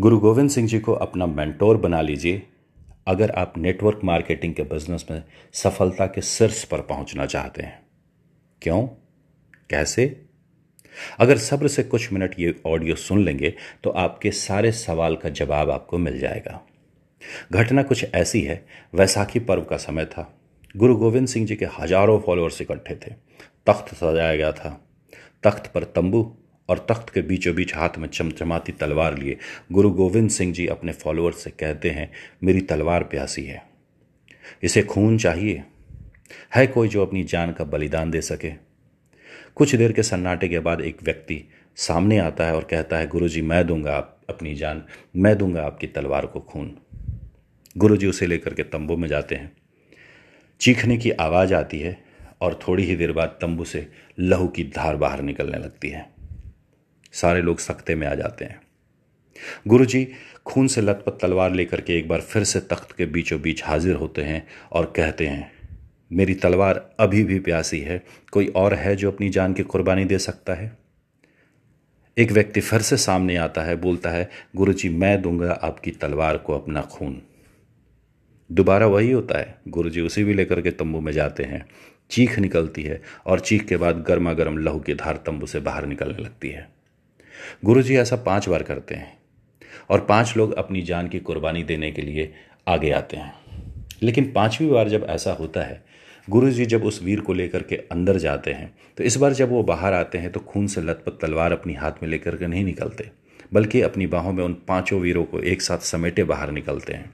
गुरु गोविंद सिंह जी को अपना मेंटोर बना लीजिए। अगर आप नेटवर्क मार्केटिंग के बिज़नेस में सफलता के शीर्ष पर पहुँचना चाहते हैं, क्यों? कैसे? अगर सब्र से कुछ मिनट ये ऑडियो सुन लेंगे तो आपके सारे सवाल का जवाब आपको मिल जाएगा। घटना कुछ ऐसी है, वैसाखी पर्व का समय था। गुरु गोविंद सिंह जी के हज़ारों फॉलोअर्स इकट्ठे थे। तख्त सजाया गया था। तख्त पर तंबू और तख्त के बीचों बीच हाथ में चमचमाती तलवार लिए। गुरु गोविंद सिंह जी अपने फॉलोअर्स से कहते हैं, मेरी तलवार प्यासी है। इसे खून चाहिए? है कोई जो अपनी जान का बलिदान दे सके? कुछ देर के सन्नाटे के बाद एक व्यक्ति सामने आता है और कहता है, गुरु जी, मैं दूँगा आप अपनी जान, मैं दूँगा आपकी तलवार को खून। गुरु जी उसे लेकर के तंबू में जाते हैं। चीखने की आवाज़ आती है और थोड़ी ही देर बाद तंबू से लहू की धार बाहर निकलने लगती है। सारे लोग सख्ते में आ जाते हैं। गुरु जी खून से लथपथ तलवार लेकर के एक बार फिर से तख्त के बीचों बीच हाजिर होते हैं और कहते हैं, मेरी तलवार अभी भी प्यासी है, कोई और है जो अपनी जान की कुर्बानी दे सकता है? एक व्यक्ति फिर से सामने आता है, बोलता है गुरु जी मैं दूँगा आपकी तलवार को अपना खून। दोबारा वही होता है गुरु जी उसी भी लेकर के तंबू में जाते हैं। चीख निकलती है और चीख के बाद गर्मा गर्म लहू की धार तंबू से बाहर निकलने लगती है। गुरु जी ऐसा पाँच बार करते हैं और पाँच लोग अपनी जान की कुर्बानी देने के लिए आगे आते हैं। लेकिन पांचवी बार जब ऐसा होता है गुरु जी जब उस वीर को लेकर के अंदर जाते हैं तो इस बार जब वो बाहर आते हैं तो खून से लथपथ तलवार अपनी हाथ में लेकर के नहीं निकलते, बल्कि अपनी बाहों में उन पाँचों वीरों को एक साथ समेटे बाहर निकलते हैं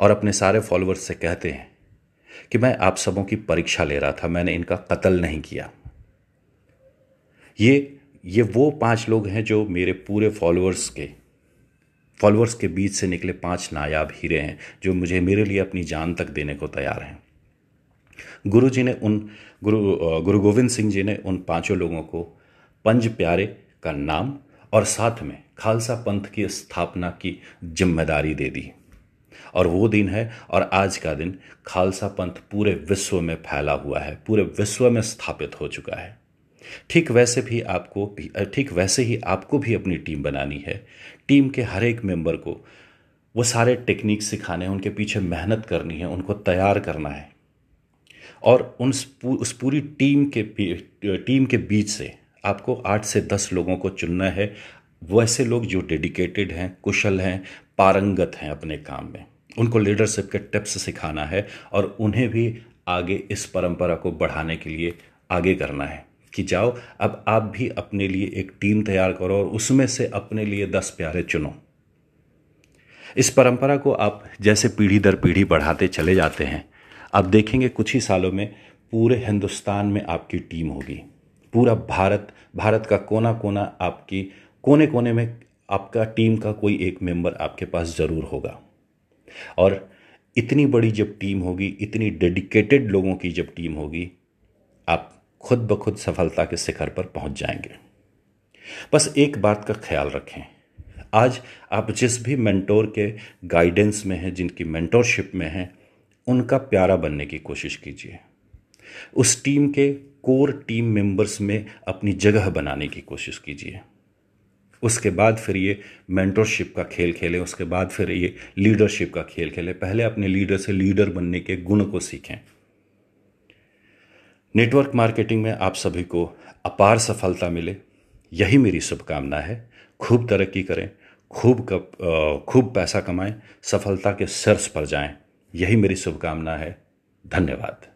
और अपने सारे फॉलोअर्स से कहते हैं कि मैं आप सबों की परीक्षा ले रहा था, मैंने इनका कत्ल नहीं किया। ये ये वो पाँच लोग हैं जो मेरे पूरे फॉलोअर्स के फॉलोअर्स के बीच से निकले पाँच नायाब हीरे हैं, जो मुझे मेरे लिए अपनी जान तक देने को तैयार हैं। गुरु जी ने उन, गुरु गुरु गोविंद सिंह जी ने उन पाँचों लोगों को पंज प्यारे का नाम और साथ में खालसा पंथ की स्थापना की ज़िम्मेदारी दे दी। और वो दिन है और आज का दिन खालसा पंथ पूरे विश्व में फैला हुआ है, पूरे विश्व में स्थापित हो चुका है। ठीक वैसे भी आपको ठीक वैसे ही आपको भी अपनी टीम बनानी है। टीम के हर एक मेंबर को, वो सारे टेक्निक सिखाने हैं, उनके पीछे मेहनत करनी है, उनको तैयार करना है। और उन उस पूरी टीम के टीम के बीच से आपको आठ से दस लोगों को चुनना है। वैसे लोग जो डेडिकेटेड हैं, कुशल हैं, पारंगत हैं अपने काम में, उनको लीडरशिप के टिप्स सिखाना है और उन्हें भी आगे इस परंपरा को बढ़ाने के लिए आगे करना है। कि जाओ, अब आप भी अपने लिए एक टीम तैयार करो और उसमें से अपने लिए दस प्यारे चुनो। इस परंपरा को आप जैसे पीढ़ी दर पीढ़ी बढ़ाते चले जाते हैं। आप देखेंगे कुछ ही सालों में पूरे हिंदुस्तान में आपकी टीम होगी। पूरा भारत भारत का कोना कोना आपकी कोने कोने में आपका टीम का कोई एक मेंबर आपके पास ज़रूर होगा। और इतनी बड़ी जब टीम होगी, इतनी डेडिकेटेड लोगों की जब टीम होगी, आप खुद ब खुद सफलता के शिखर पर पहुँच जाएँगे। बस एक बात का ख्याल रखें। आज आप जिस भी मेंटोर के गाइडेंस में हैं, जिनकी मेंटोरशिप में हैं, उनका प्यारा बनने की कोशिश कीजिए। उस टीम के कोर टीम मेंबर्स में अपनी जगह बनाने की कोशिश कीजिए। उसके बाद फिर ये मेंटोरशिप का खेल खेलें, उसके बाद फिर ये लीडरशिप का खेल खेलें। पहले अपने लीडर से लीडर बनने के गुण को सीखें। नेटवर्क मार्केटिंग में आप सभी को अपार सफलता मिले। यही मेरी शुभकामना है। खूब तरक्की करें, खूब कप खूब पैसा कमाएँ, सफलता के सर्स पर जाएँ। यही मेरी शुभकामना है। धन्यवाद।